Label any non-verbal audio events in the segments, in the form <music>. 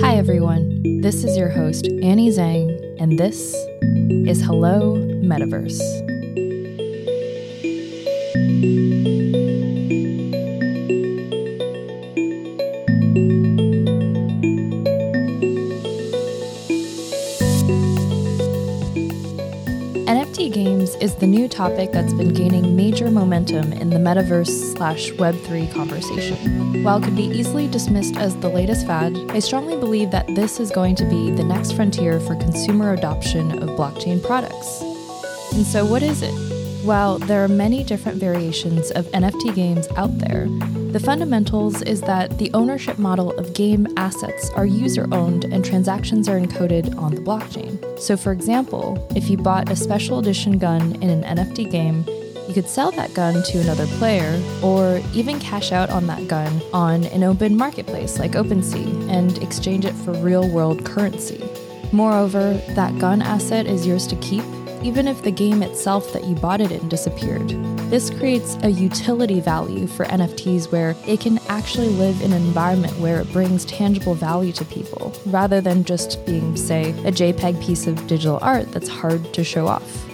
Hi, everyone. This is your host, Annie Zhang, and this is Hello Metaverse. New topic that's been gaining major momentum in the metaverse slash Web3 conversation. While it could be easily dismissed as the latest fad, I strongly believe that this is going to be the next frontier for consumer adoption of blockchain products. And so, what is it? While there are many different variations of NFT games out there, the fundamentals is that the ownership model of game assets are user owned and transactions are encoded on the blockchain. So, for example, if you bought a special edition gun in an NFT game, you could sell that gun to another player or even cash out on that gun on an open marketplace like OpenSea and exchange it for real world currency. Moreover, that gun asset is yours to keep even if the game itself that you bought it in disappeared. This creates a utility value for NFTs where it can actually live in an environment where it brings tangible value to people, rather than just being, say, a JPEG piece of digital art that's hard to show off.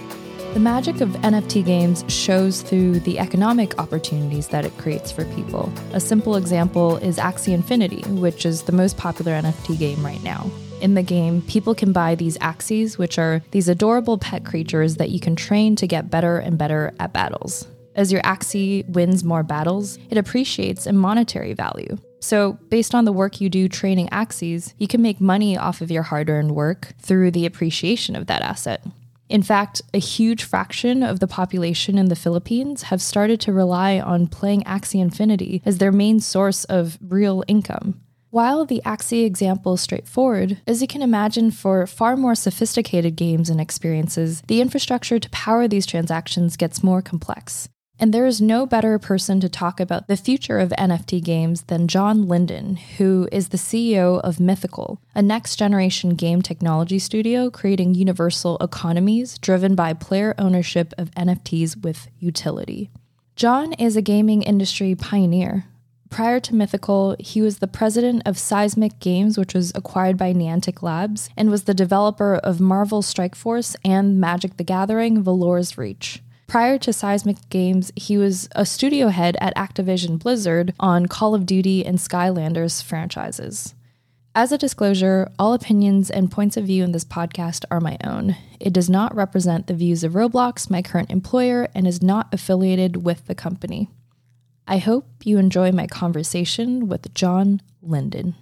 The magic of NFT games shows through the economic opportunities that it creates for people. A simple example is Axie Infinity, which is the most popular NFT game right now. In the game, people can buy these Axies, which are these adorable pet creatures that you can train to get better and better at battles. As your Axie wins more battles, it appreciates in monetary value. So, based on the work you do training Axies, you can make money off of your hard earned work through the appreciation of that asset. In fact, a huge fraction of the population in the Philippines have started to rely on playing Axie Infinity as their main source of real income. While the Axie example is straightforward, as you can imagine for far more sophisticated games and experiences, the infrastructure to power these transactions gets more complex. And there is no better person to talk about the future of NFT games than John Linden, who is the CEO of Mythical, a next generation game technology studio creating universal economies driven by player ownership of NFTs with utility. John is a gaming industry pioneer, Prior to Mythical, he was the president of Seismic Games, which was acquired by Niantic Labs, and was the developer of Marvel Strike Force and Magic the Gathering Valor's Reach. Prior to Seismic Games, he was a studio head at Activision Blizzard on Call of Duty and Skylanders franchises. As a disclosure, all opinions and points of view in this podcast are my own. It does not represent the views of Roblox, my current employer, and is not affiliated with the company. I hope you enjoy my conversation with John Linden.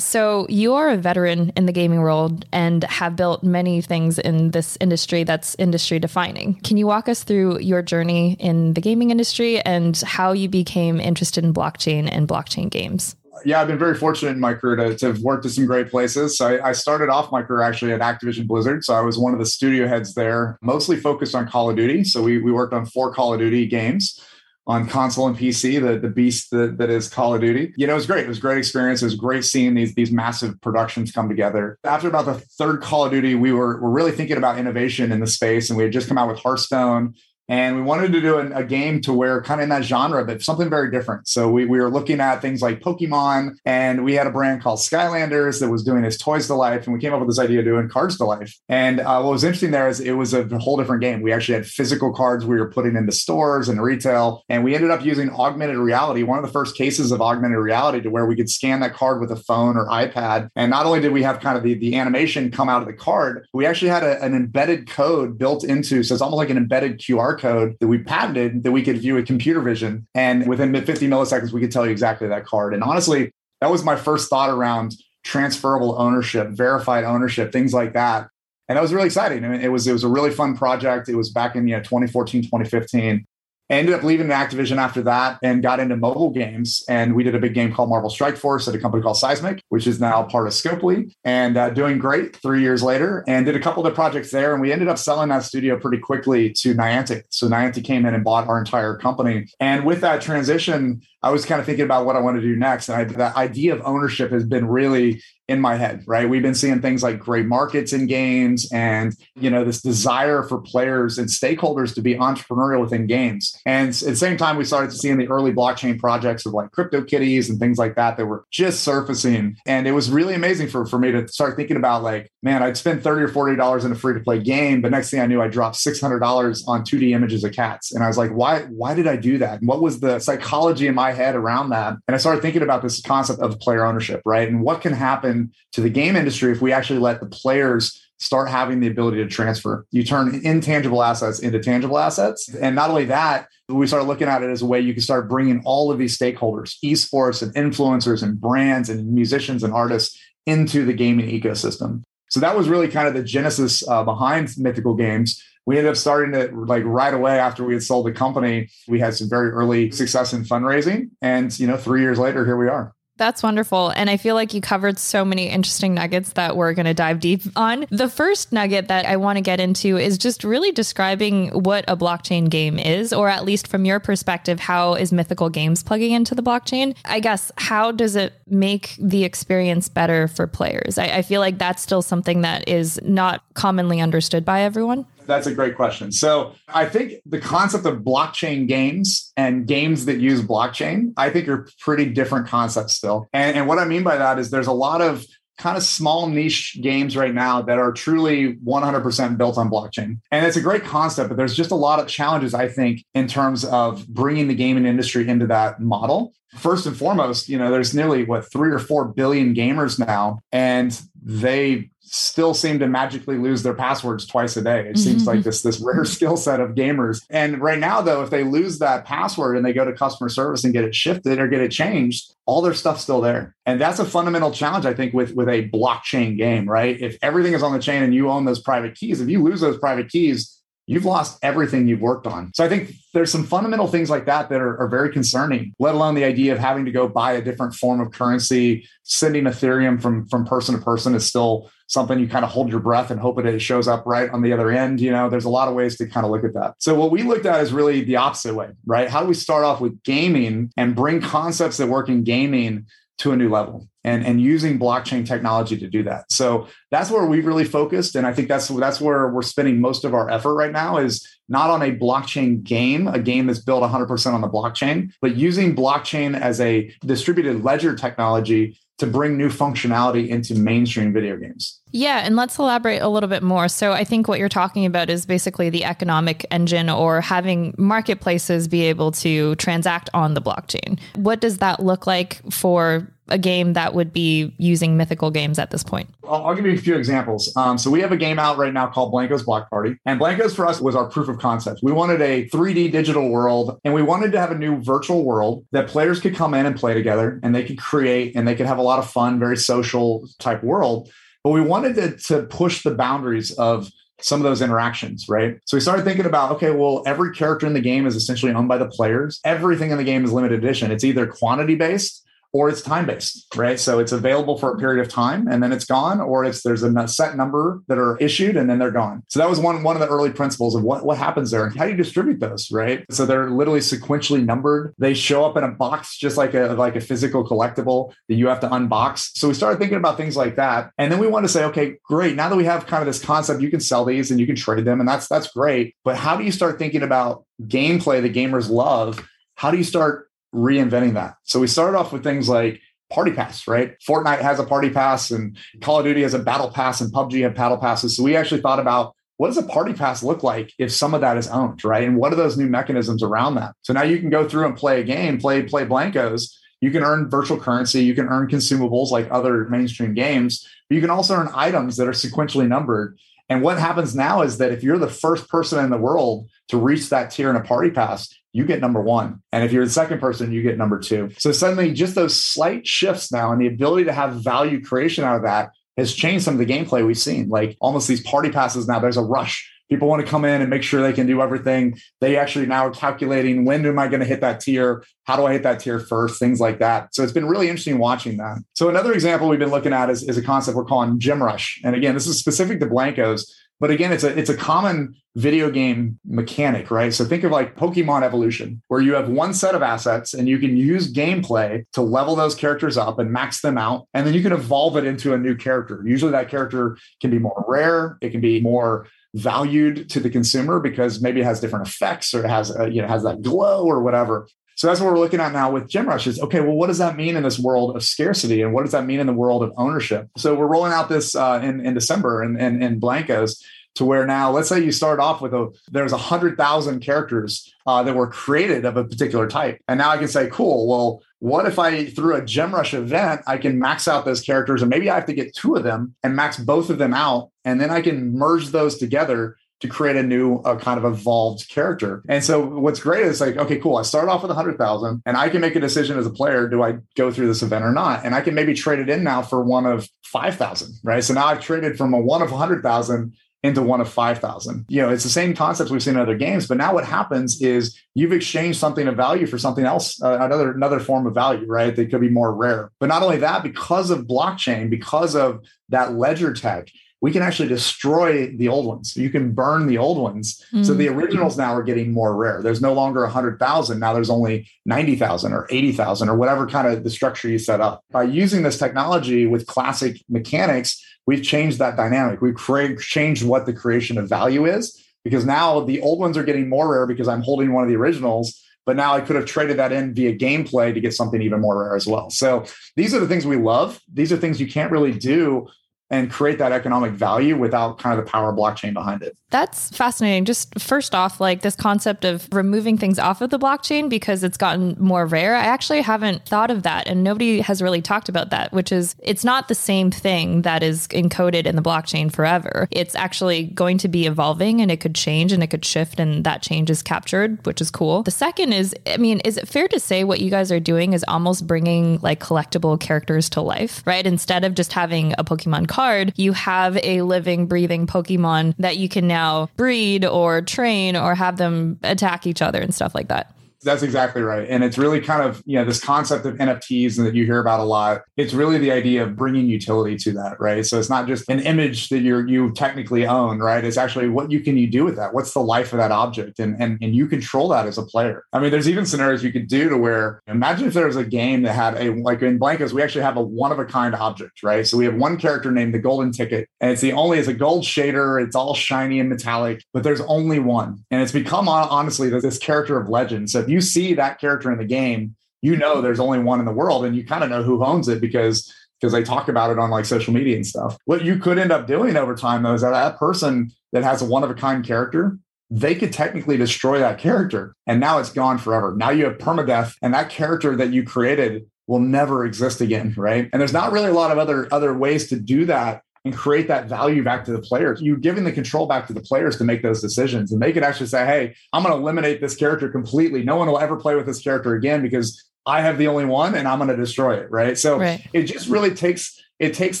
So, you are a veteran in the gaming world and have built many things in this industry that's industry defining. Can you walk us through your journey in the gaming industry and how you became interested in blockchain and blockchain games? yeah, I've been very fortunate in my career to, to have worked at some great places. So I, I, started off my career actually at Activision Blizzard. So I was one of the studio heads there, mostly focused on Call of Duty. So we, we worked on four Call of Duty games on console and PC, the, the beast that, that is Call of Duty. You know, it was great. It was a great experience. It was great seeing these, these massive productions come together. After about the third Call of Duty, we were, were really thinking about innovation in the space. And we had just come out with Hearthstone and we wanted to do an, a game to where kind of in that genre, but something very different. So we, we were looking at things like Pokemon, and we had a brand called Skylanders that was doing its Toys to Life, and we came up with this idea of doing Cards to Life. And uh, what was interesting there is it was a whole different game. We actually had physical cards we were putting into stores and retail, and we ended up using augmented reality. One of the first cases of augmented reality to where we could scan that card with a phone or iPad. And not only did we have kind of the, the animation come out of the card, we actually had a, an embedded code built into, so it's almost like an embedded QR code that we patented that we could view with computer vision. And within 50 milliseconds, we could tell you exactly that card. And honestly, that was my first thought around transferable ownership, verified ownership, things like that. And that was really exciting. I mean, it was it was a really fun project. It was back in you know 2014, 2015. I ended up leaving Activision after that and got into mobile games. And we did a big game called Marvel Strike Force at a company called Seismic, which is now part of Scopely and uh, doing great three years later. And did a couple of projects there. And we ended up selling that studio pretty quickly to Niantic. So Niantic came in and bought our entire company. And with that transition, I was kind of thinking about what I want to do next. And I, that idea of ownership has been really in my head, right? We've been seeing things like great markets in games and, you know, this desire for players and stakeholders to be entrepreneurial within games. And at the same time, we started to see in the early blockchain projects of like CryptoKitties and things like that that were just surfacing. And it was really amazing for, for me to start thinking about like, man, I'd spend 30 or $40 in a free to play game. But next thing I knew, I dropped $600 on 2D images of cats. And I was like, why, why did I do that? And what was the psychology in my head around that? And I started thinking about this concept of player ownership, right? And what can happen to the game industry if we actually let the players start having the ability to transfer. You turn intangible assets into tangible assets. And not only that, we start looking at it as a way you can start bringing all of these stakeholders, esports and influencers and brands and musicians and artists into the gaming ecosystem. So that was really kind of the genesis uh, behind Mythical Games. We ended up starting it like right away after we had sold the company. We had some very early success in fundraising. And, you know, three years later, here we are. That's wonderful. And I feel like you covered so many interesting nuggets that we're going to dive deep on. The first nugget that I want to get into is just really describing what a blockchain game is, or at least from your perspective, how is Mythical Games plugging into the blockchain? I guess, how does it make the experience better for players? I, I feel like that's still something that is not commonly understood by everyone that's a great question. So I think the concept of blockchain games and games that use blockchain, I think are pretty different concepts still. And, and what I mean by that is there's a lot of kind of small niche games right now that are truly 100% built on blockchain. And it's a great concept, but there's just a lot of challenges, I think, in terms of bringing the gaming industry into that model. First and foremost, you know, there's nearly what three or four billion gamers now, and they still seem to magically lose their passwords twice a day. It mm-hmm. seems like this this rare <laughs> skill set of gamers. And right now, though, if they lose that password and they go to customer service and get it shifted or get it changed, all their stuff's still there. And that's a fundamental challenge, I think, with, with a blockchain game, right? If everything is on the chain and you own those private keys, if you lose those private keys, you've lost everything you've worked on. So I think there's some fundamental things like that that are, are, very concerning, let alone the idea of having to go buy a different form of currency. Sending Ethereum from, from person to person is still something you kind of hold your breath and hope that it shows up right on the other end. You know, there's a lot of ways to kind of look at that. So what we looked at is really the opposite way, right? How do we start off with gaming and bring concepts that work in gaming to a new level and, and using blockchain technology to do that. So that's where we've really focused. And I think that's that's where we're spending most of our effort right now is not on a blockchain game, a game that's built 100% on the blockchain, but using blockchain as a distributed ledger technology to bring new functionality into mainstream video games. Yeah, and let's elaborate a little bit more. So, I think what you're talking about is basically the economic engine or having marketplaces be able to transact on the blockchain. What does that look like for a game that would be using mythical games at this point? I'll, I'll give you a few examples. Um, so we have a game out right now called Blankos Block Party, and Blankos for us was our proof of concept. We wanted a 3D digital world, and we wanted to have a new virtual world that players could come in and play together, and they could create, and they could have a lot of fun, very social type world. But we wanted to, to push the boundaries of some of those interactions, right? So we started thinking about, okay, well, every character in the game is essentially owned by the players. Everything in the game is limited edition. It's either quantity based or it's time based, right? So it's available for a period of time and then it's gone, or it's there's a set number that are issued and then they're gone. So that was one one of the early principles of what what happens there and how do you distribute those, right? So they're literally sequentially numbered. They show up in a box just like a like a physical collectible that you have to unbox. So we started thinking about things like that, and then we wanted to say, okay, great. Now that we have kind of this concept, you can sell these and you can trade them, and that's that's great. But how do you start thinking about gameplay that gamers love? How do you start reinventing that. So we started off with things like party pass, right? Fortnite has a party pass and Call of Duty has a battle pass and PUBG have battle passes. So we actually thought about what does a party pass look like if some of that is owned, right? And what are those new mechanisms around that? So now you can go through and play a game, play play blankos. You can earn virtual currency, you can earn consumables like other mainstream games, but you can also earn items that are sequentially numbered. And what happens now is that if you're the first person in the world to reach that tier in a party pass, you get number one. And if you're the second person, you get number two. So suddenly, just those slight shifts now and the ability to have value creation out of that has changed some of the gameplay we've seen. Like almost these party passes now, there's a rush. People want to come in and make sure they can do everything. They actually now are calculating when am I going to hit that tier? How do I hit that tier first? Things like that. So it's been really interesting watching that. So another example we've been looking at is, is a concept we're calling Gem Rush. And again, this is specific to Blankos But again, it's a it's a common video game mechanic, right? So think of like Pokemon evolution, where you have one set of assets and you can use gameplay to level those characters up and max them out. And then you can evolve it into a new character. Usually that character can be more rare, it can be more valued to the consumer because maybe it has different effects or it has a, you know has that glow or whatever. So that's what we're looking at now with Gem Rush is okay, well, what does that mean in this world of scarcity? And what does that mean in the world of ownership? So we're rolling out this uh, in, in December in, in, in Blankos to where now, let's say you start off with a, there's a hundred thousand characters uh, that were created of a particular type. And now I can say, cool, well, what if I through a gem rush event, I can max out those characters and maybe I have to get two of them and max both of them out. And then I can merge those together to create a new uh, kind of evolved character. And so what's great is like, okay, cool. I start off with a hundred thousand and I can make a decision as a player. Do I go through this event or not? And I can maybe trade it in now for one of 5,000, right? So now I've traded from a one of a hundred thousand into one of 5,000. You know, it's the same concepts we've seen in other games, but now what happens is you've exchanged something of value for something else, uh, another another form of value, right? That could be more rare. But not only that, because of blockchain, because of that ledger tech, we can actually destroy the old ones. You can burn the old ones. Mm-hmm. So the mm. originals now are getting more rare. There's no longer 100,000. Now there's only 90,000 or 80,000 or whatever kind of the structure you set up. By using this technology with classic mechanics, we've changed that dynamic. We've created, changed what the creation of value is because now the old ones are getting more rare because I'm holding one of the originals but now I could have traded that in via gameplay to get something even more rare as well. So these are the things we love. These are things you can't really do and create that economic value without kind of the power of blockchain behind it. That's fascinating. Just first off, like this concept of removing things off of the blockchain because it's gotten more rare. I actually haven't thought of that and nobody has really talked about that, which is it's not the same thing that is encoded in the blockchain forever. It's actually going to be evolving and it could change and it could shift and that change is captured, which is cool. The second is, I mean, is it fair to say what you guys are doing is almost bringing like collectible characters to life, right? Instead of just having a Pokemon card you have a living, breathing Pokemon that you can now breed or train or have them attack each other and stuff like that. That's exactly right. And it's really kind of, you know, this concept of NFTs and that you hear about a lot. It's really the idea of bringing utility to that, right? So it's not just an image that you're you technically own, right? It's actually what you can you do with that? What's the life of that object? And and and you control that as a player. I mean, there's even scenarios you could do to where imagine if there was a game that had a like in Blankos, we actually have a one of a kind object, right? So we have one character named the Golden Ticket, and it's the only it's a gold shader, it's all shiny and metallic, but there's only one. And it's become honestly this character of legend. So if you see that character in the game, you know mm-hmm. there's only one in the world, and you kind of know who owns it because because they talk about it on like social media and stuff. What you could end up doing over time though is that that person that has a one of a kind character, they could technically destroy that character and now it's gone forever. Now you have permadeath and that character that you created will never exist again, right? And there's not really a lot of other other ways to do that and create that value back to the players. You're giving the control back to the players to make those decisions. And they could actually say, hey, I'm going to eliminate this character completely. No one will ever play with this character again because I have the only one and I'm going to destroy it. Right. So right. it just really takes it takes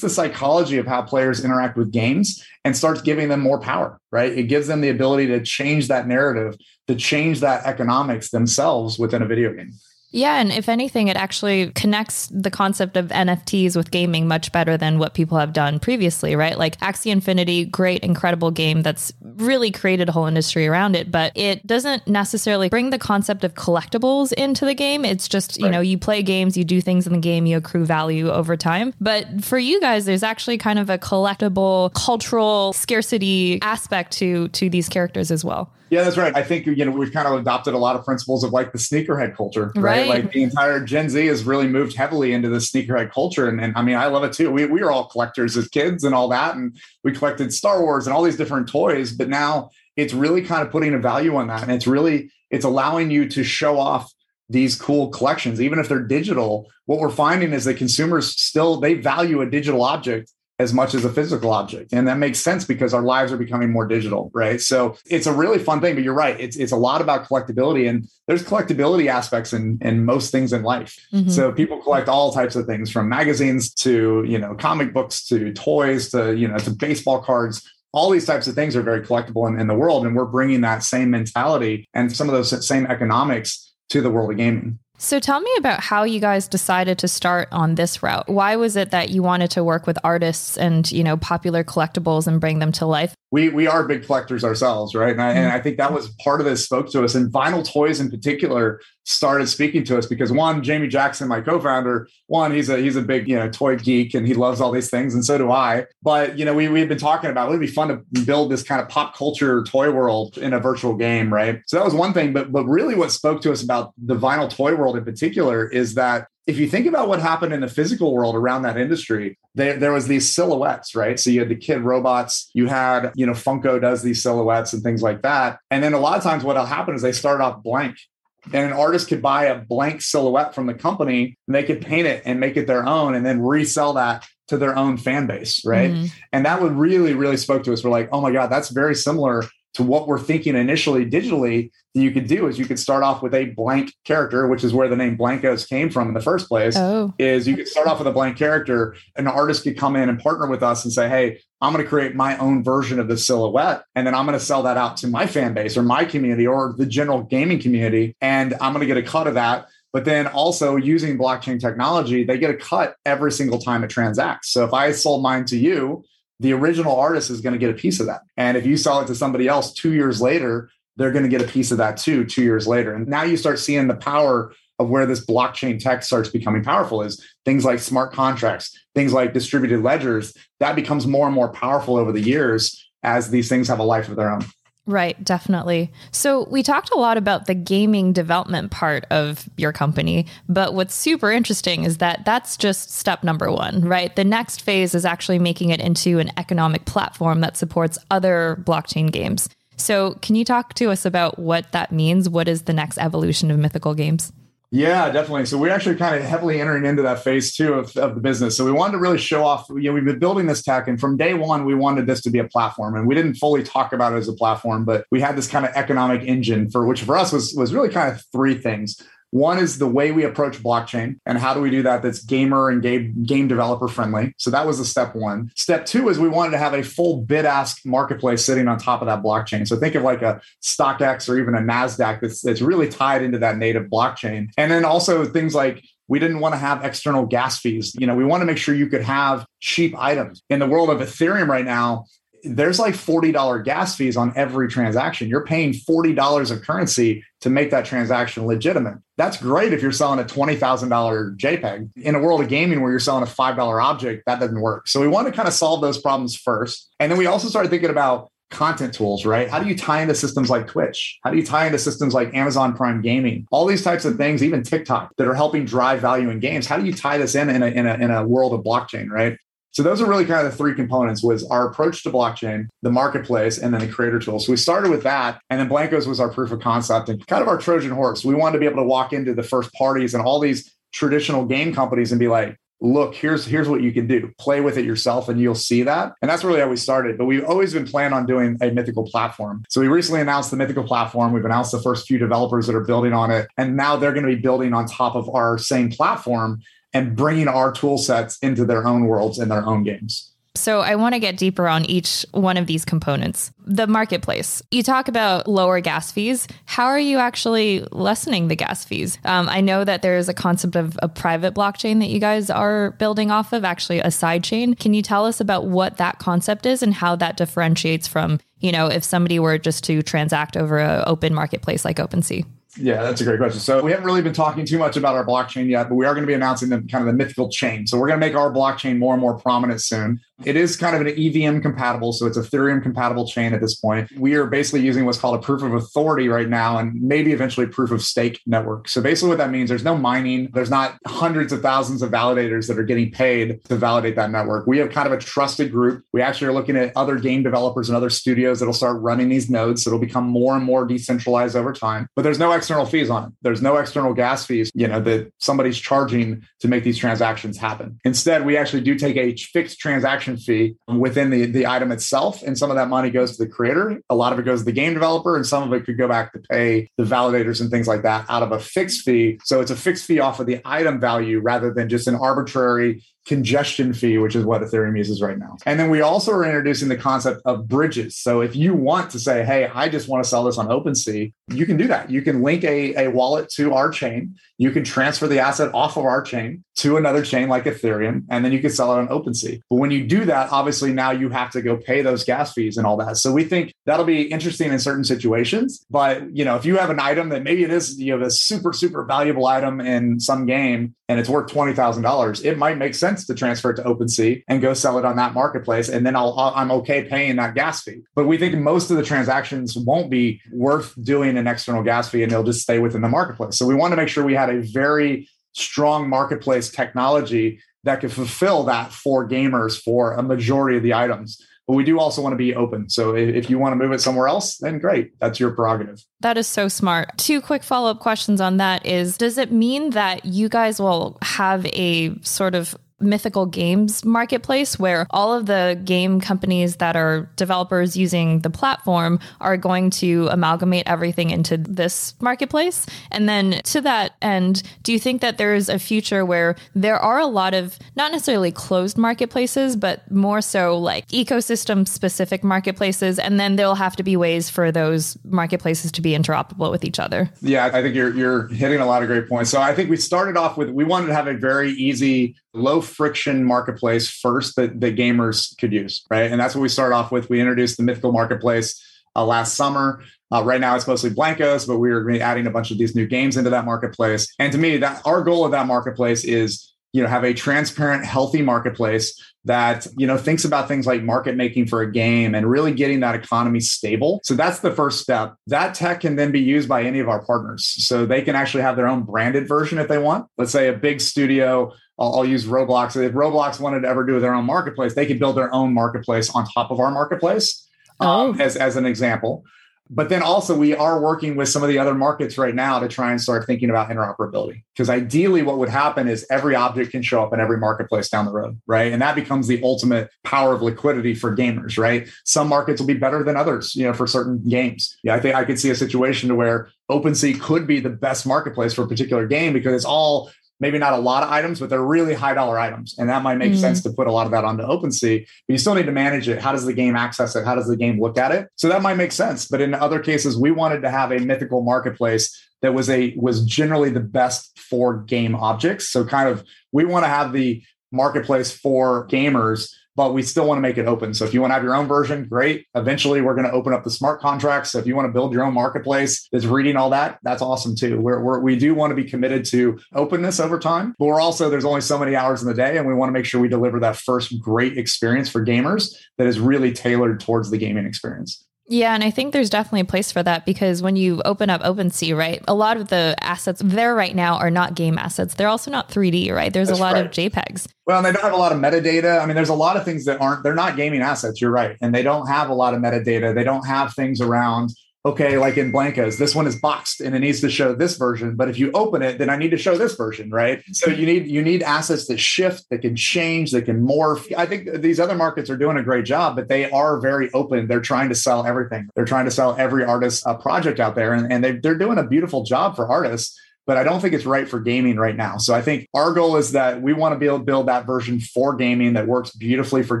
the psychology of how players interact with games and starts giving them more power, right? It gives them the ability to change that narrative, to change that economics themselves within a video game. Yeah, and if anything, it actually connects the concept of NFTs with gaming much better than what people have done previously, right? Like Axie Infinity, great, incredible game that's really created a whole industry around it, but it doesn't necessarily bring the concept of collectibles into the game. It's just, you right. know, you play games, you do things in the game, you accrue value over time. But for you guys, there's actually kind of a collectible cultural scarcity aspect to to these characters as well. Yeah, that's right. I think you know we've kind of adopted a lot of principles of like the sneakerhead culture, right? right? Like the entire Gen Z has really moved heavily into the sneakerhead culture, and, and I mean I love it too. We we were all collectors as kids and all that, and we collected Star Wars and all these different toys. But now it's really kind of putting a value on that, and it's really it's allowing you to show off these cool collections, even if they're digital. What we're finding is that consumers still they value a digital object as much as a physical object. And that makes sense because our lives are becoming more digital, right? So it's a really fun thing, but you're right. It's, it's a lot about collectability and there's collectability aspects in, in most things in life. Mm-hmm. So people collect all types of things from magazines to, you know, comic books to toys to, you know, to baseball cards. All these types of things are very collectible in, in the world. And we're bringing that same mentality and some of those same economics to the world of gaming. So tell me about how you guys decided to start on this route. Why was it that you wanted to work with artists and, you know, popular collectibles and bring them to life? We we are big collectors ourselves, right? And I, and mm-hmm. I think that was part of this spoke to us. And vinyl toys in particular started speaking to us because one, Jamie Jackson, my co-founder, one, he's a he's a big you know toy geek and he loves all these things, and so do I. But you know, we we've been talking about it would be fun to build this kind of pop culture toy world in a virtual game, right? So that was one thing. But but really, what spoke to us about the vinyl toy world in particular is that if you think about what happened in the physical world around that industry, there, there was these silhouettes, right? So you had the kid robots, you had, you know, Funko does these silhouettes and things like that. And then a lot of times what'll happen is they start off blank. And an artist could buy a blank silhouette from the company and they could paint it and make it their own and then resell that to their own fan base, right? Mm-hmm. And that would really, really spoke to us. We're like, oh my God, that's very similar to what we're thinking initially digitally that you could do is you could start off with a blank character, which is where the name Blankos came from in the first place. Oh. Is you could start off with a blank character, and an artist could come in and partner with us and say, Hey, I'm going to create my own version of the silhouette, and then I'm going to sell that out to my fan base or my community or the general gaming community. And I'm going to get a cut of that. But then also using blockchain technology, they get a cut every single time it transacts. So if I sold mine to you, the original artist is going to get a piece of that. And if you sell it to somebody else two years later, they're going to get a piece of that too, two years later. And now you start seeing the power of where this blockchain tech starts becoming powerful is things like smart contracts, things like distributed ledgers. That becomes more and more powerful over the years as these things have a life of their own. Right, definitely. So, we talked a lot about the gaming development part of your company, but what's super interesting is that that's just step number one, right? The next phase is actually making it into an economic platform that supports other blockchain games. So, can you talk to us about what that means? What is the next evolution of Mythical Games? Yeah, definitely. So we're actually kind of heavily entering into that phase two of, of the business. So we wanted to really show off, you know, we've been building this tech and from day one, we wanted this to be a platform and we didn't fully talk about it as a platform, but we had this kind of economic engine for which for us was, was really kind of three things. One is the way we approach blockchain and how do we do that that's gamer and game, game developer friendly. So that was the step one. Step two is we wanted to have a full bid ask marketplace sitting on top of that blockchain. So think of like a StockX or even a NASDAQ that's, that's really tied into that native blockchain. And then also things like we didn't want to have external gas fees. You know, we want to make sure you could have cheap items. In the world of Ethereum right now, there's like $40 gas fees on every transaction. You're paying $40 of currency to make that transaction legitimate. That's great if you're selling a $20,000 JPEG. In a world of gaming where you're selling a $5 object, that doesn't work. So we want to kind of solve those problems first. And then we also started thinking about content tools, right? How do you tie into systems like Twitch? How do you tie into systems like Amazon Prime Gaming? All these types of things, even TikTok, that are helping drive value in games. How do you tie this in in a, in a, in a world of blockchain, right? So those are really kind of the three components was our approach to blockchain, the marketplace, and then the creator tool. So we started with that. And then Blankos was our proof of concept and kind of our Trojan horse. We wanted to be able to walk into the first parties and all these traditional game companies and be like, look, here's here's what you can do. Play with it yourself and you'll see that. And that's really how we started. But we've always been planning on doing a mythical platform. So we recently announced the mythical platform. We've announced the first few developers that are building on it. And now they're going to be building on top of our same platform and bringing our tool sets into their own worlds and their own games. So I want to get deeper on each one of these components. The marketplace. You talk about lower gas fees. How are you actually lessening the gas fees? Um, I know that there is a concept of a private blockchain that you guys are building off of, actually a side chain. Can you tell us about what that concept is and how that differentiates from, you know, if somebody were just to transact over an open marketplace like OpenSea? Yeah, that's a great question. So we haven't really been talking too much about our blockchain yet, but we are going to be announcing the kind of the mythical chain. So we're going to make our blockchain more and more prominent soon. It is kind of an EVM compatible, so it's Ethereum compatible chain at this point. We are basically using what's called a proof of authority right now, and maybe eventually proof of stake network. So basically, what that means there's no mining, there's not hundreds of thousands of validators that are getting paid to validate that network. We have kind of a trusted group. We actually are looking at other game developers and other studios that'll start running these nodes. So it'll become more and more decentralized over time. But there's no external fees on it. There's no external gas fees, you know, that somebody's charging to make these transactions happen. Instead, we actually do take a fixed transaction transaction fee within the, the item itself. And some of that money goes to the creator. A lot of it goes to the game developer, and some of it could go back to pay the validators and things like that out of a fixed fee. So it's a fixed fee off of the item value rather than just an arbitrary congestion fee, which is what Ethereum uses right now. And then we also are introducing the concept of bridges. So if you want to say, hey, I just want to sell this on OpenSea, you can do that. You can link a, a wallet to our chain. You can transfer the asset off of our chain to another chain like Ethereum, and then you can sell it on OpenSea. But when you do that, obviously now you have to go pay those gas fees and all that. So we think that'll be interesting in certain situations. But you know, if you have an item that maybe it is you have a super super valuable item in some game and it's worth twenty thousand dollars, it might make sense to transfer it to OpenSea and go sell it on that marketplace, and then I'll I'm okay paying that gas fee. But we think most of the transactions won't be worth doing an external gas fee, and they'll just stay within the marketplace. So we want to make sure we had a very strong marketplace technology that could fulfill that for gamers for a majority of the items. But we do also want to be open. So if you want to move it somewhere else, then great. That's your prerogative. That is so smart. Two quick follow up questions on that is Does it mean that you guys will have a sort of mythical games marketplace where all of the game companies that are developers using the platform are going to amalgamate everything into this marketplace. And then to that end, do you think that there's a future where there are a lot of not necessarily closed marketplaces, but more so like ecosystem specific marketplaces? And then there'll have to be ways for those marketplaces to be interoperable with each other. Yeah, I think you're you're hitting a lot of great points. So I think we started off with we wanted to have a very easy low friction marketplace first that, that gamers could use, right? And that's what we start off with. We introduced the Mythical Marketplace uh, last summer. Uh, right now, it's mostly Blankos, but we're adding a bunch of these new games into that marketplace. And to me, that our goal of that marketplace is, you know, have a transparent, healthy marketplace that you know thinks about things like market making for a game and really getting that economy stable so that's the first step that tech can then be used by any of our partners so they can actually have their own branded version if they want let's say a big studio I'll, I'll, use Roblox. If Roblox wanted to ever do their own marketplace, they could build their own marketplace on top of our marketplace, oh. um, as, as an example. But then also, we are working with some of the other markets right now to try and start thinking about interoperability. Because ideally, what would happen is every object can show up in every marketplace down the road, right? And that becomes the ultimate power of liquidity for gamers, right? Some markets will be better than others, you know, for certain games. Yeah, I think I could see a situation to where OpenSea could be the best marketplace for a particular game because it's all maybe not a lot of items, but they're really high dollar items. And that might make mm sense to put a lot of that onto OpenSea, but you still need to manage it. How does the game access it? How does the game look at it? So that might make sense. But in other cases, we wanted to have a mythical marketplace that was a was generally the best for game objects. So kind of we want to have the marketplace for gamers but we still want to make it open. So if you want to have your own version, great. Eventually, we're going to open up the smart contracts. So if you want to build your own marketplace that's reading all that, that's awesome too. We're, we're, we do want to be committed to openness over time, but we're also, there's only so many hours in the day. And we want to make sure we deliver that first great experience for gamers that is really tailored towards the gaming experience. Yeah, and I think there's definitely a place for that because when you open up OpenSea, right, a lot of the assets there right now are not game assets. They're also not 3D, right? There's That's a lot right. of JPEGs. Well, they don't have a lot of metadata. I mean, there's a lot of things that aren't, they're not gaming assets. You're right. And they don't have a lot of metadata. They don't have things around okay, like in Blankos, this one is boxed and it needs to show this version. But if you open it, then I need to show this version, right? So mm-hmm. you need you need assets that shift, that can change, that can morph. I think these other markets are doing a great job, but they are very open. They're trying to sell everything. They're trying to sell every artist a project out there, and, and they, they're doing a beautiful job for artists but I don't think it's right for gaming right now. So I think our goal is that we want to be able to build that version for gaming that works beautifully for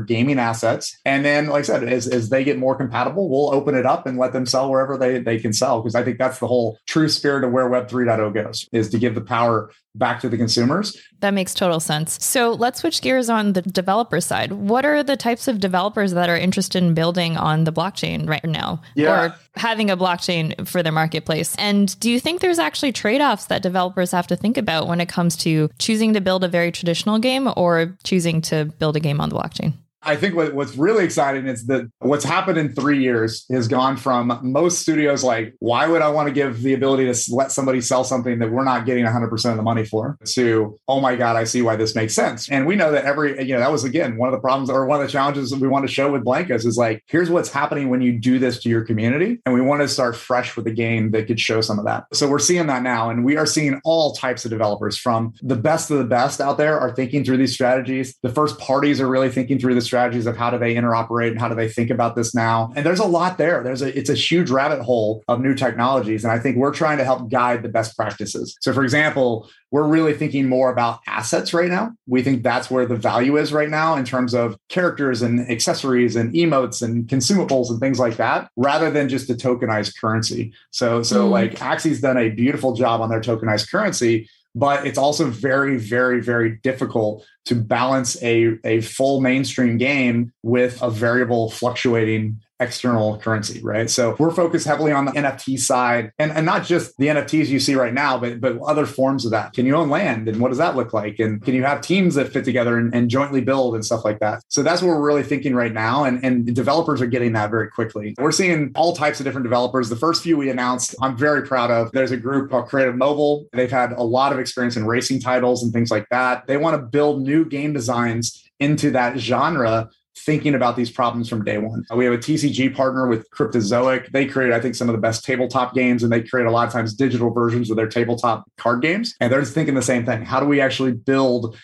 gaming assets. And then, like I said, as, as they get more compatible, we'll open it up and let them sell wherever they, they can sell. Because I think that's the whole true spirit of where Web 3.0 goes is to give the power back to the consumers. That makes total sense. So let's switch gears on the developer side. What are the types of developers that are interested in building on the blockchain right now yeah. or having a blockchain for their marketplace? And do you think there's actually trade offs that developers have to think about when it comes to choosing to build a very traditional game or choosing to build a game on the blockchain? I think what, what's really exciting is that what's happened in three years has gone from most studios like, why would I want to give the ability to let somebody sell something that we're not getting 100% of the money for to, oh my God, I see why this makes sense. And we know that every, you know, that was again one of the problems or one of the challenges that we want to show with Blankos is like, here's what's happening when you do this to your community. And we want to start fresh with a game that could show some of that. So we're seeing that now. And we are seeing all types of developers from the best of the best out there are thinking through these strategies. The first parties are really thinking through this strategies of how do they interoperate and how do they think about this now. And there's a lot there. There's a it's a huge rabbit hole of new technologies. And I think we're trying to help guide the best practices. So for example, we're really thinking more about assets right now. We think that's where the value is right now in terms of characters and accessories and emotes and consumables and things like that, rather than just a tokenized currency. So, so mm. like Axie's done a beautiful job on their tokenized currency, but it's also very, very, very difficult to balance a, a full mainstream game with a variable fluctuating external currency, right? So we're focused heavily on the NFT side and, and not just the NFTs you see right now, but, but other forms of that. Can you own land and what does that look like? And can you have teams that fit together and, and jointly build and stuff like that? So that's what we're really thinking right now. And, and developers are getting that very quickly. We're seeing all types of different developers. The first few we announced, I'm very proud of. There's a group called Creative Mobile. They've had a lot of experience in racing titles and things like that. They want to build new game designs into that genre thinking about these problems from day one. We have a TCG partner with Cryptozoic. They create, I think, some of the best tabletop games, and they create a lot of times digital versions of their tabletop card games. And they're just thinking the same thing. How do we actually build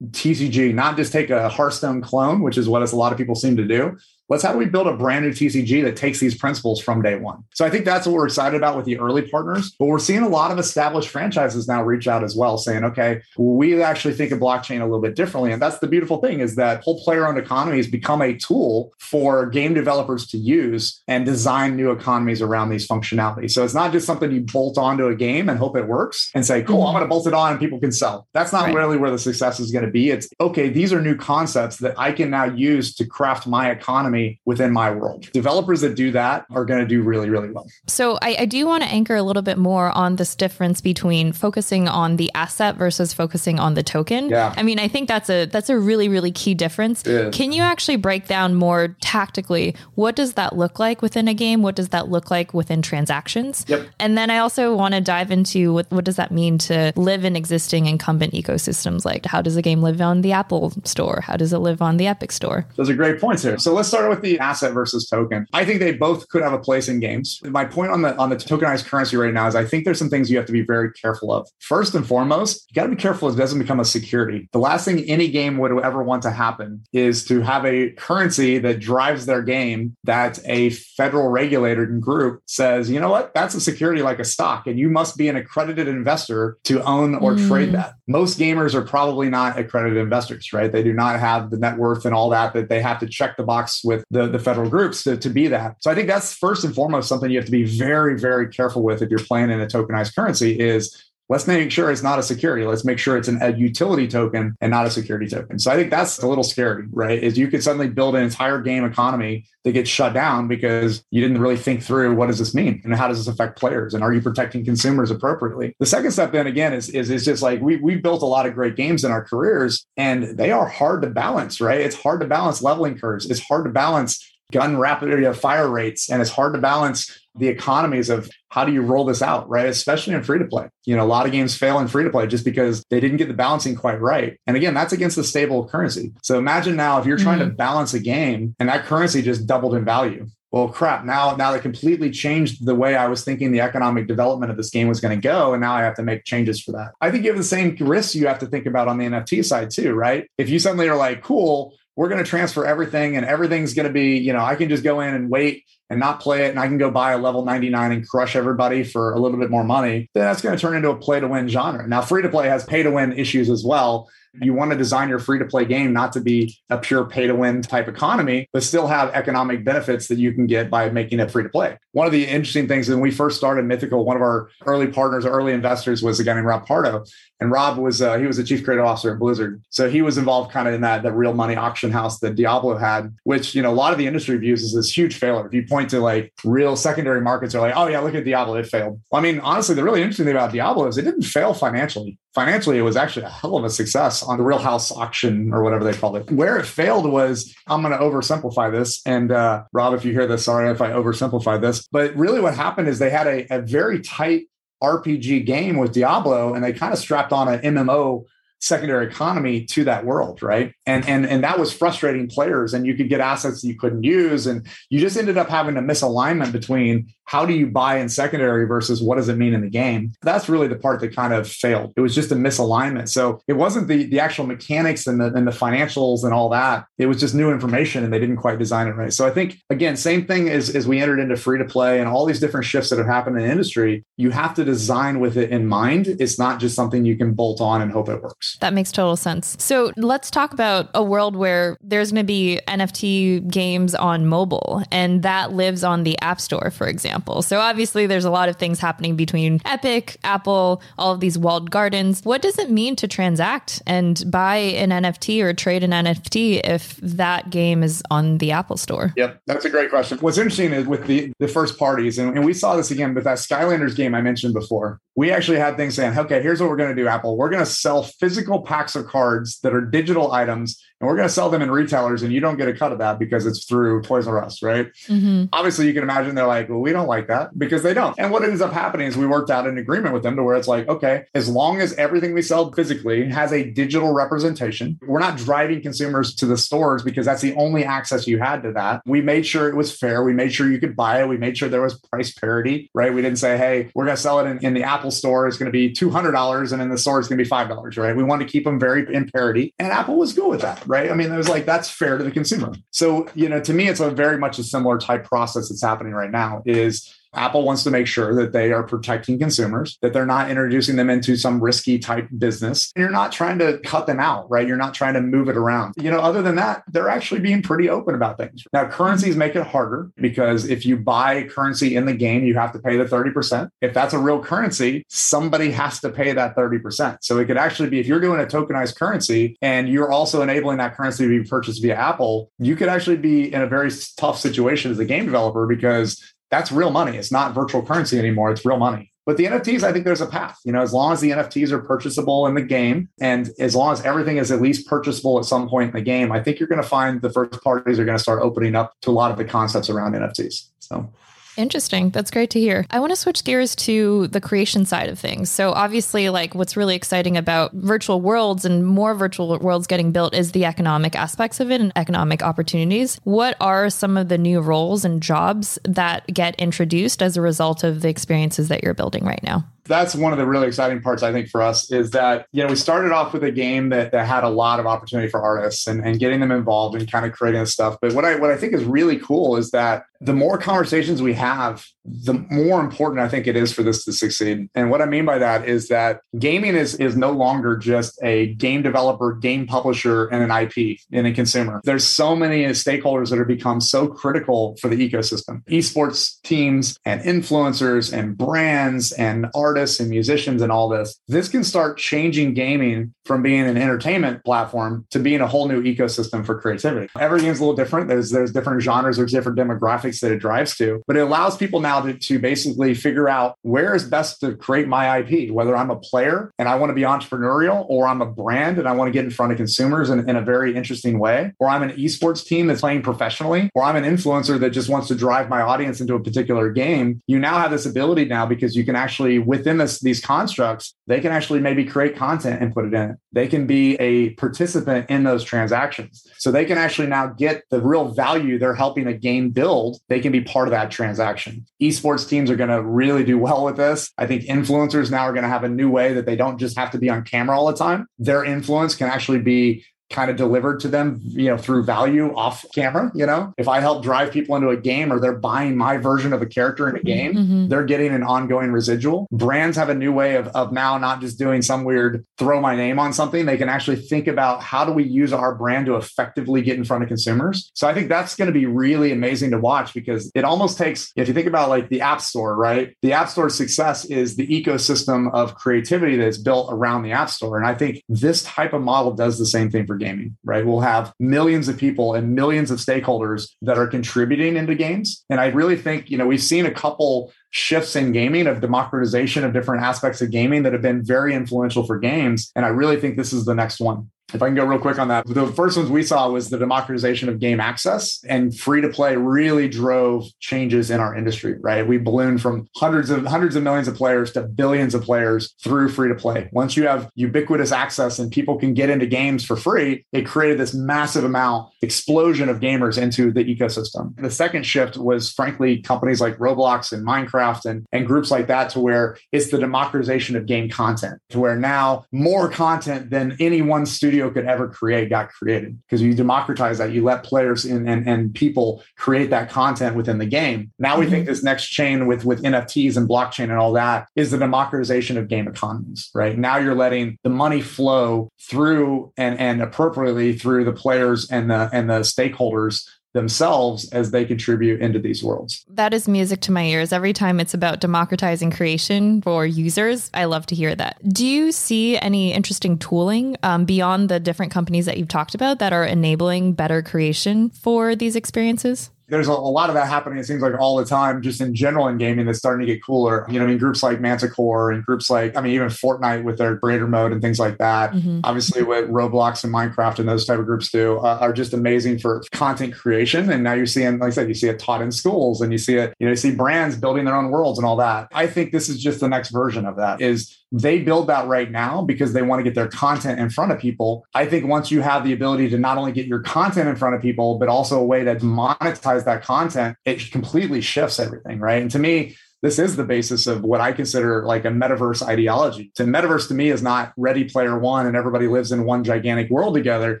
TCG, not just take a Hearthstone clone, which is what a lot of people seem to do, Let's how do we build a brand new TCG that takes these principles from day one? So I think that's what we're excited about with the early partners. But we're seeing a lot of established franchises now reach out as well, saying, okay, we actually think of blockchain a little bit differently. And that's the beautiful thing is that whole player-owned economy has become a tool for game developers to use and design new economies around these functionalities. So it's not just something you bolt onto a game and hope it works and say, cool, I'm going to bolt it on and people can sell. That's not right. really where the success is going to be. It's okay, these are new concepts that I can now use to craft my economy within my world. Developers that do that are going to do really, really well. So I, I do want to anchor a little bit more on this difference between focusing on the asset versus focusing on the token. Yeah. I mean, I think that's a that's a really, really key difference. Can you actually break down more tactically what does that look like within a game? What does that look like within transactions? Yep. And then I also want to dive into what, what does that mean to live in existing incumbent ecosystems? Like how does a game live on the Apple store? How does it live on the Epic store? Those are great points here. So let's start with the asset versus token. I think they both could have a place in games. My point on the on the tokenized currency right now is I think there's some things you have to be very careful of. First and foremost, you got to be careful it doesn't become a security. The last thing any game would ever want to happen is to have a currency that drives their game that a federal regulator and group says, you know what, that's a security like a stock, and you must be an accredited investor to own or mm. trade that. Most gamers are probably not accredited investors, right? They do not have the net worth and all that that they have to check the box with the, the federal groups to, to be that. So I think that's first and foremost something you have to be very, very careful with if you're playing in a tokenized currency is let's make sure it's not a security. Let's make sure it's an, a utility token and not a security token. So I think that's a little scary, right? Is you could suddenly build an entire game economy that gets shut down because you didn't really think through what does this mean and how does this affect players and are you protecting consumers appropriately? The second step then again is is, is just like we we built a lot of great games in our careers and they are hard to balance, right? It's hard to balance leveling curves. It's hard to balance gun rapid fire rates and it's hard to balance the economies of how do you roll this out right? Especially in free to play. You know a lot of games fail in free to play just because they didn't get the balancing quite right. And again that's against the stable currency. So imagine now if you're trying mm-hmm. to balance a game and that currency just doubled in value. Well crap. Now now they completely changed the way i was thinking the economic development of this game was going to go and now i have to make changes for that. I think you have the same risks you have to think about on the nft side too right? If you suddenly are like cool we're going to transfer everything and everything's going to be, you know, I can just go in and wait and not play it and I can go buy a level 99 and crush everybody for a little bit more money, then that's going to turn into a play to win genre. Now, free to play has pay to win issues as well. You want to design your free to play game not to be a pure pay to win type economy, but still have economic benefits that you can get by making it free to play. One of the interesting things when we first started Mythical, one of our early partners, early investors was a guy named Rob Pardo. And Rob was uh, he was a chief creative officer at Blizzard, so he was involved kind of in that that real money auction house that Diablo had, which you know a lot of the industry views as this huge failure. If you point to like real secondary markets, are like, oh yeah, look at Diablo, it failed. Well, I mean, honestly, the really interesting thing about Diablo is it didn't fail financially. Financially, it was actually a hell of a success on the Real House auction or whatever they called it. Where it failed was, I'm going to oversimplify this, and uh, Rob, if you hear this, sorry if I oversimplify this, but really what happened is they had a, a very tight RPG game with Diablo, and they kind of strapped on an MMO secondary economy to that world, right? And and and that was frustrating players, and you could get assets you couldn't use, and you just ended up having a misalignment between how do you buy in secondary versus what does it mean in the game. That's really the part that kind of failed. It was just a misalignment. So it wasn't the the actual mechanics and the and the financials and all that. It was just new information, and they didn't quite design it right. So I think again, same thing as as we entered into free to play and all these different shifts that have happened in the industry. You have to design with it in mind. It's not just something you can bolt on and hope it works. That makes total sense. So let's talk about a world where there's going to be NFT games on mobile and that lives on the App Store, for example. So obviously, there's a lot of things happening between Epic, Apple, all of these walled gardens. What does it mean to transact and buy an NFT or trade an NFT if that game is on the Apple Store? Yep, that's a great question. What's interesting is with the, the first parties, and, and we saw this again with that Skylanders game I mentioned before we actually had things saying, okay, here's what we're going to do, Apple. We're going to sell physical packs of cards that are digital items, and we're going to sell them in retailers, and you don't get a cut of that because it's through Toys R Us, right? Mm-hmm. Obviously, you can imagine they're like, well, we don't like that because they don't. And what ends up happening is we worked out an agreement with them to where it's like, okay, as long as everything we sell physically has a digital representation, we're not driving consumers to the stores because that's the only access you had to that. We made sure it was fair. We made sure you could buy it. We made sure there was price parity, right? We didn't say, hey, we're going to sell it in, in the Apple store It's going to be $200 and in the store it's going to be $5, right? We want to keep them very in parity. And Apple was good with that, right? I mean, it was like, that's fair to the consumer. So, you know, to me, it's a very much a similar type process that's happening right now is Apple wants to make sure that they are protecting consumers, that they're not introducing them into some risky type business. And You're not trying to cut them out, right? You're not trying to move it around. You know, other than that, they're actually being pretty open about things. Now, currencies make it harder because if you buy currency in the game, you have to pay the 30%. If that's a real currency, somebody has to pay that 30%. So it could actually be if you're doing a tokenized currency and you're also enabling that currency to be purchased via Apple, you could actually be in a very tough situation as a game developer because that's real money. It's not virtual currency anymore. It's real money. But the NFTs, I think there's a path. You know, as long as the NFTs are purchasable in the game, and as long as everything is at least purchasable at some point in the game, I think you're going to find the first parties are going to start opening up to a lot of the concepts around NFTs. So Interesting. That's great to hear. I want to switch gears to the creation side of things. So, obviously, like what's really exciting about virtual worlds and more virtual worlds getting built is the economic aspects of it and economic opportunities. What are some of the new roles and jobs that get introduced as a result of the experiences that you're building right now? That's one of the really exciting parts I think for us is that you know we started off with a game that, that had a lot of opportunity for artists and, and getting them involved and kind of creating this stuff. But what I what I think is really cool is that the more conversations we have, the more important I think it is for this to succeed. And what I mean by that is that gaming is is no longer just a game developer, game publisher, and an IP and a consumer. There's so many stakeholders that have become so critical for the ecosystem. Esports teams and influencers and brands and artists artists and musicians and all this, this can start changing gaming from being an entertainment platform to being a whole new ecosystem for creativity. Everything's a little different. There's there's different genres, there's different demographics that it drives to, but it allows people now to, to basically figure out where is best to create my IP, whether I'm a player and I want to be entrepreneurial, or I'm a brand and I want to get in front of consumers in, in a very interesting way, or I'm an esports team that's playing professionally, or I'm an influencer that just wants to drive my audience into a particular game. You now have this ability now because you can actually, within this, these constructs, they can actually maybe create content and put it in they can be a participant in those transactions. So they can actually now get the real value they're helping a game build. They can be part of that transaction. Esports teams are going to really do well with this. I think influencers now are going to have a new way that they don't just have to be on camera all the time. Their influence can actually be kind of delivered to them, you know, through value off camera. You know, if I help drive people into a game or they're buying my version of a character in a game, mm-hmm. they're getting an ongoing residual. Brands have a new way of, of now not just doing some weird throw my name on something. They can actually think about how do we use our brand to effectively get in front of consumers. So I think that's going to be really amazing to watch because it almost takes, if you think about like the App Store, right? The App Store success is the ecosystem of creativity that's built around the App Store. And I think this type of model does the same thing for gaming, right? We'll have millions of people and millions of stakeholders that are contributing into games. And I really think, you know, we've seen a couple shifts in gaming of democratization of different aspects of gaming that have been very influential for games. And I really think this is the next one. If I can go real quick on that, the first ones we saw was the democratization of game access and free to play really drove changes in our industry, right? We ballooned from hundreds of hundreds of millions of players to billions of players through free to play. Once you have ubiquitous access and people can get into games for free, it created this massive amount explosion of gamers into the ecosystem. The second shift was frankly companies like Roblox and Minecraft and, and groups like that to where it's the democratization of game content to where now more content than any one studio could ever create got created because you democratize that. You let players in and, and people create that content within the game. Now we mm-hmm. think this next chain with, with NFTs and blockchain and all that is the democratization of game economies, right? Now you're letting the money flow through and, and appropriately through the players and the and the stakeholders themselves as they contribute into these worlds. That is music to my ears. Every time it's about democratizing creation for users, I love to hear that. Do you see any interesting tooling um, beyond the different companies that you've talked about that are enabling better creation for these experiences? There's a, a, lot of that happening. It seems like all the time, just in general in gaming, that's starting to get cooler. You know, I mean, groups like Manticore and groups like, I mean, even Fortnite with their creator mode and things like that. Mm-hmm. Obviously, what Roblox and Minecraft and those type of groups do uh, are just amazing for content creation. And now you're seeing, like I said, you see it taught in schools, and you see it, you know, you see brands building their own worlds and all that. I think this is just the next version of that. Is they build that right now because they want to get their content in front of people. I think once you have the ability to not only get your content in front of people, but also a way to monetize that content, it completely shifts everything, right? And to me, this is the basis of what I consider like a metaverse ideology. So metaverse to me is not ready player one and everybody lives in one gigantic world together.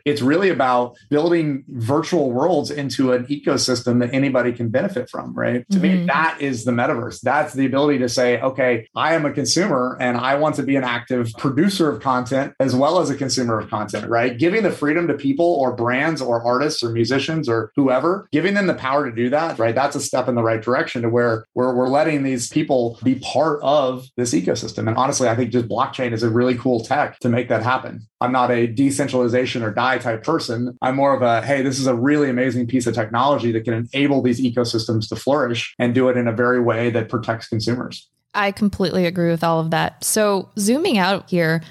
It's really about building virtual worlds into an ecosystem that anybody can benefit from, right? To mm-hmm. me, that is the metaverse. That's the ability to say, okay, I am a consumer and I want to be an active producer of content as well as a consumer of content, right? Giving the freedom to people or brands or artists or musicians or whoever, giving them the power to do that, right? That's a step in the right direction to where, where we're letting the these people be part of this ecosystem. And honestly, I think just blockchain is a really cool tech to make that happen. I'm not a decentralization or die type person. I'm more of a, hey, this is a really amazing piece of technology that can enable these ecosystems to flourish and do it in a very way that protects consumers. I completely agree with all of that. So, zooming out here,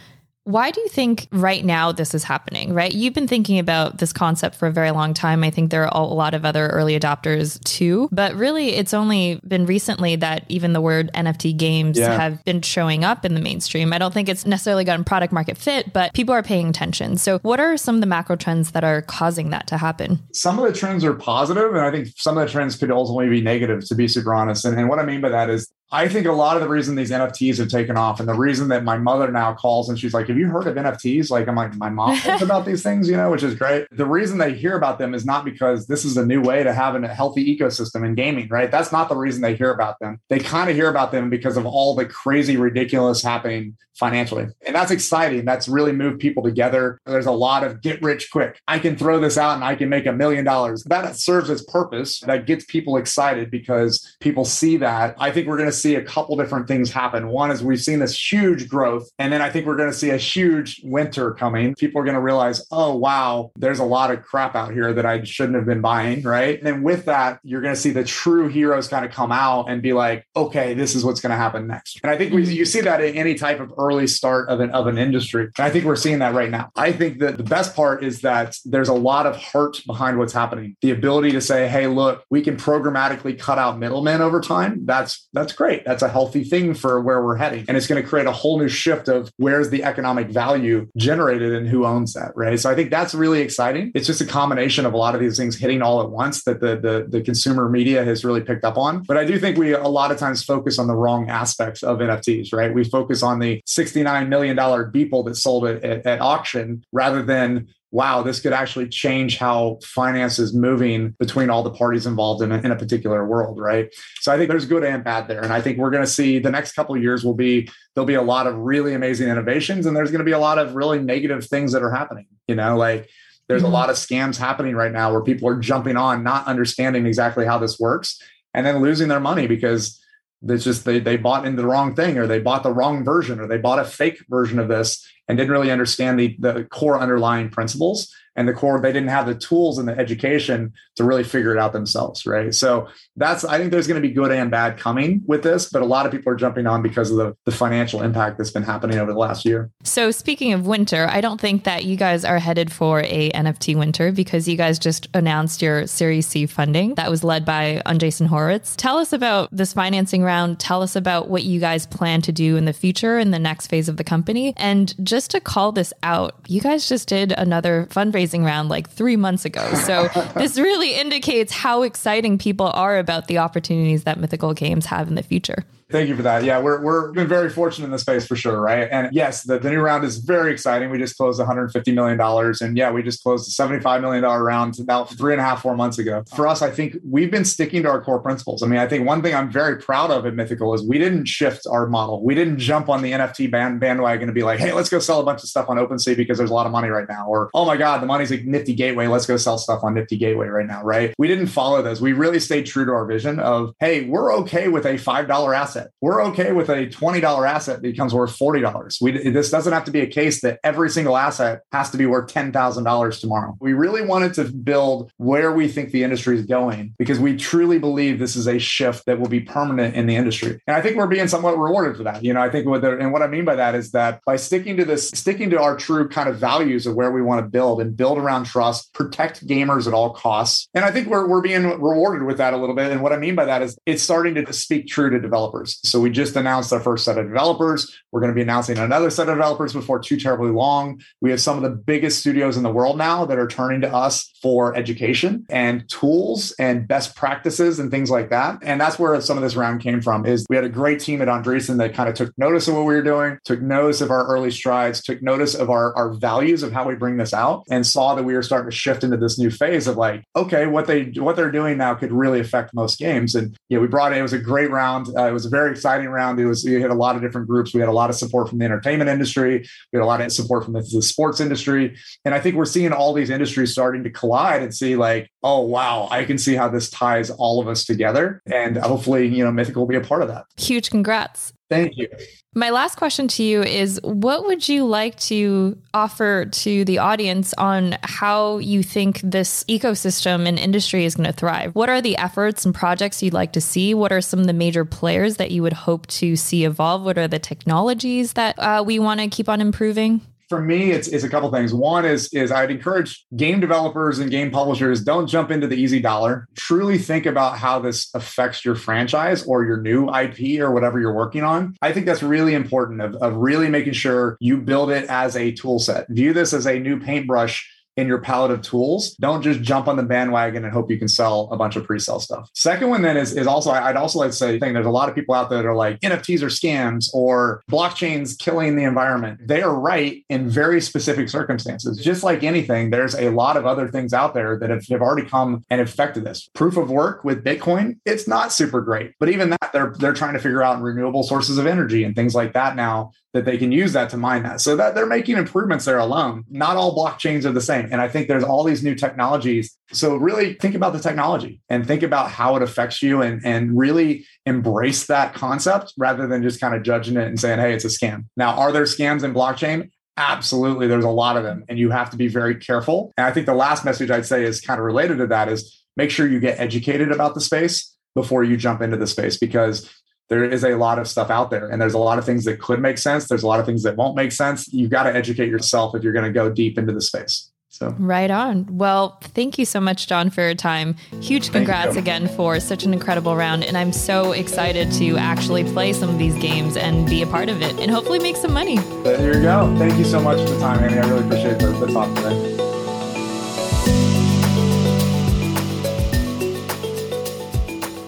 why do you think right now this is happening, right? You've been thinking about this concept for a very long time. I think there are a lot of other early adopters too, but really it's only been recently that even the word NFT games yeah. have been showing up in the mainstream. I don't think it's necessarily gotten product market fit, but people are paying attention. So, what are some of the macro trends that are causing that to happen? Some of the trends are positive, and I think some of the trends could ultimately be negative, to be super honest. And, and what I mean by that is I think a lot of the reason these NFTs have taken off and the reason that my mother now calls and she's like, Have you heard of NFTs? Like, I'm like, My mom <laughs> knows about these things, you know, which is great. The reason they hear about them is not because this is a new way to have a healthy ecosystem in gaming, right? That's not the reason they hear about them. They kind of hear about them because of all the crazy, ridiculous happening financially. And that's exciting. That's really moved people together. There's a lot of get rich quick. I can throw this out and I can make a million dollars. That serves its purpose. That gets people excited because people see that. I think we're going to see a couple different things happen. One is we've seen this huge growth, and then I think we're going to see a huge winter coming. People are going to realize, oh, wow, there's a lot of crap out here that I shouldn't have been buying, right? And then with that, you're going to see the true heroes kind of come out and be like, okay, this is what's going to happen next. And I think we, you see that in any type of early start of an, of an industry. And I think we're seeing that right now. I think that the best part is that there's a lot of heart behind what's happening. The ability to say, hey, look, we can programmatically cut out middlemen over time. That's that's great. That's a healthy thing for where we're heading. And it's going to create a whole new shift of where's the economic value generated and who owns that, right? So I think that's really exciting. It's just a combination of a lot of these things hitting all at once that the, the, the consumer media has really picked up on. But I do think we a lot of times focus on the wrong aspects of NFTs, right? We focus on the $69 million Beeple that sold it at, at auction rather than wow, this could actually change how finance is moving between all the parties involved in a, in a particular world, right? So I think there's good and bad there. And I think we're going to see the next couple of years will be, there'll be a lot of really amazing innovations and there's going to be a lot of really negative things that are happening, you know, like there's mm-hmm. a lot of scams happening right now where people are jumping on, not understanding exactly how this works and then losing their money because it's just they they bought into the wrong thing or they bought the wrong version or they bought a fake version of this and didn't really understand the the core underlying principles and the core they didn't have the tools and the education to really figure it out themselves right? So that's i think there's going to be good and bad coming with this but a lot of people are jumping on because of the, the financial impact that's been happening over the last year. So speaking of winter i don't think that you guys are headed for a nft winter because you guys just announced your series c funding that was led by Andreessen Horowitz. Tell us about this financing round. Tell us about what you guys plan to do in the future in the next phase of the company. And just to call this out you guys just did another fundraising round like three months ago. So <laughs> this really indicates how exciting people are about the opportunities that Mythical Games have in the future. Thank you for that. Yeah, we're we're been very fortunate in the space for sure, right? And yes, the, the new round is very exciting. We just closed 150 million dollars, and yeah, we just closed a 75 million dollar round about three and a half, four months ago. For us, I think we've been sticking to our core principles. I mean, I think one thing I'm very proud of at Mythical is we didn't shift our model. We didn't jump on the NFT band bandwagon to be like, hey, let's go sell a bunch of stuff on OpenSea because there's a lot of money right now, or oh my god, the money's like Nifty Gateway, let's go sell stuff on Nifty Gateway right now, right? We didn't follow those. We really stayed true to our vision of hey, we're okay with a five dollar asset. We're okay with a $20 asset that becomes worth $40. We, this doesn't have to be a case that every single asset has to be worth $10,000 tomorrow. We really wanted to build where we think the industry is going because we truly believe this is a shift that will be permanent in the industry. And I think we're being somewhat rewarded for that. You know, I think what and what I mean by that is that by sticking to this, sticking to our true kind of values of where we want to build and build around trust, protect gamers at all costs. And I think we're, we're being rewarded with that a little bit. And what I mean by that is it's starting to speak true to developers. So we just announced announced our first set of developers. We're going to be announcing another set of developers before too terribly long. We have some of the biggest studios in the world now that are turning to us for education and tools and best practices and things like that. And that's where some of this round came from is we had a great team at Andreessen that kind of took notice of what we were doing, took notice of our early strides, took notice of our, our values of how we bring this out and saw that we were starting to shift into this new phase of like, okay, what they what they're doing now could really affect most games. And yeah, we brought in, it was a great round. Uh, it was a very exciting round. It was, we had a lot of different groups. We had a lot of support from the entertainment industry. We had a lot of support from the, the sports industry. And I think we're seeing all these industries starting to collide and see like, oh, wow, I can see how this ties all of us together. And hopefully, you know, Mythical will be a part of that. Huge congrats. Thank you. My last question to you is what would you like to offer to the audience on how you think this ecosystem and industry is going to thrive? What are the efforts and projects you'd like to see? What are some of the major players that you would hope to see evolve? What are the technologies that uh, we want to keep on improving? For me, it's, it's a couple things. One is is I'd encourage game developers and game publishers don't jump into the easy dollar. Truly think about how this affects your franchise or your new IP or whatever you're working on. I think that's really important of, of really making sure you build it as a tool set. View this as a new paintbrush in your palette of tools. Don't just jump on the bandwagon and hope you can sell a bunch of pre-sale stuff. Second one then is, is also, I'd also like to say, I think there's a lot of people out there that are like NFTs are scams or blockchains killing the environment. They are right in very specific circumstances. Just like anything, there's a lot of other things out there that have, have already come and affected this. Proof of work with Bitcoin, it's not super great. But even that, they're they're trying to figure out renewable sources of energy and things like that now that they can use that to mine that. So that they're making improvements there alone. Not all blockchains are the same. And I think there's all these new technologies. So really think about the technology and think about how it affects you and, and really embrace that concept rather than just kind of judging it and saying, hey, it's a scam. Now, are there scams in blockchain? Absolutely. There's a lot of them. And you have to be very careful. And I think the last message I'd say is kind of related to that is make sure you get educated about the space before you jump into the space because there is a lot of stuff out there and there's a lot of things that could make sense there's a lot of things that won't make sense you've got to educate yourself if you're going to go deep into the space so. Right on. Well thank you so much john for your time. Huge congrats again for such an incredible round and i'm so excited to actually play some of these games and be a part of it and hopefully make some money. There you go. Thank you so much for the time annie i really appreciate the, the talk today.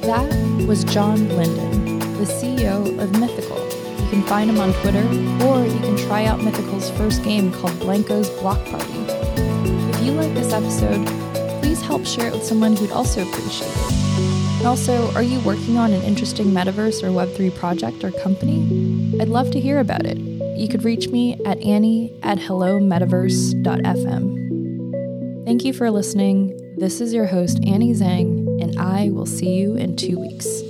That was john linden the CEO of Mythical. You can find him on Twitter, or you can try out Mythical's first game called Blankos Block Party. You like this episode, please help share it with someone who'd also appreciate it. Also, are you working on an interesting metaverse or Web3 project or company? I'd love to hear about it. You could reach me at annie at hellometaverse.fm. Thank you for listening. This is your host, Annie Zhang, and I will see you in two weeks.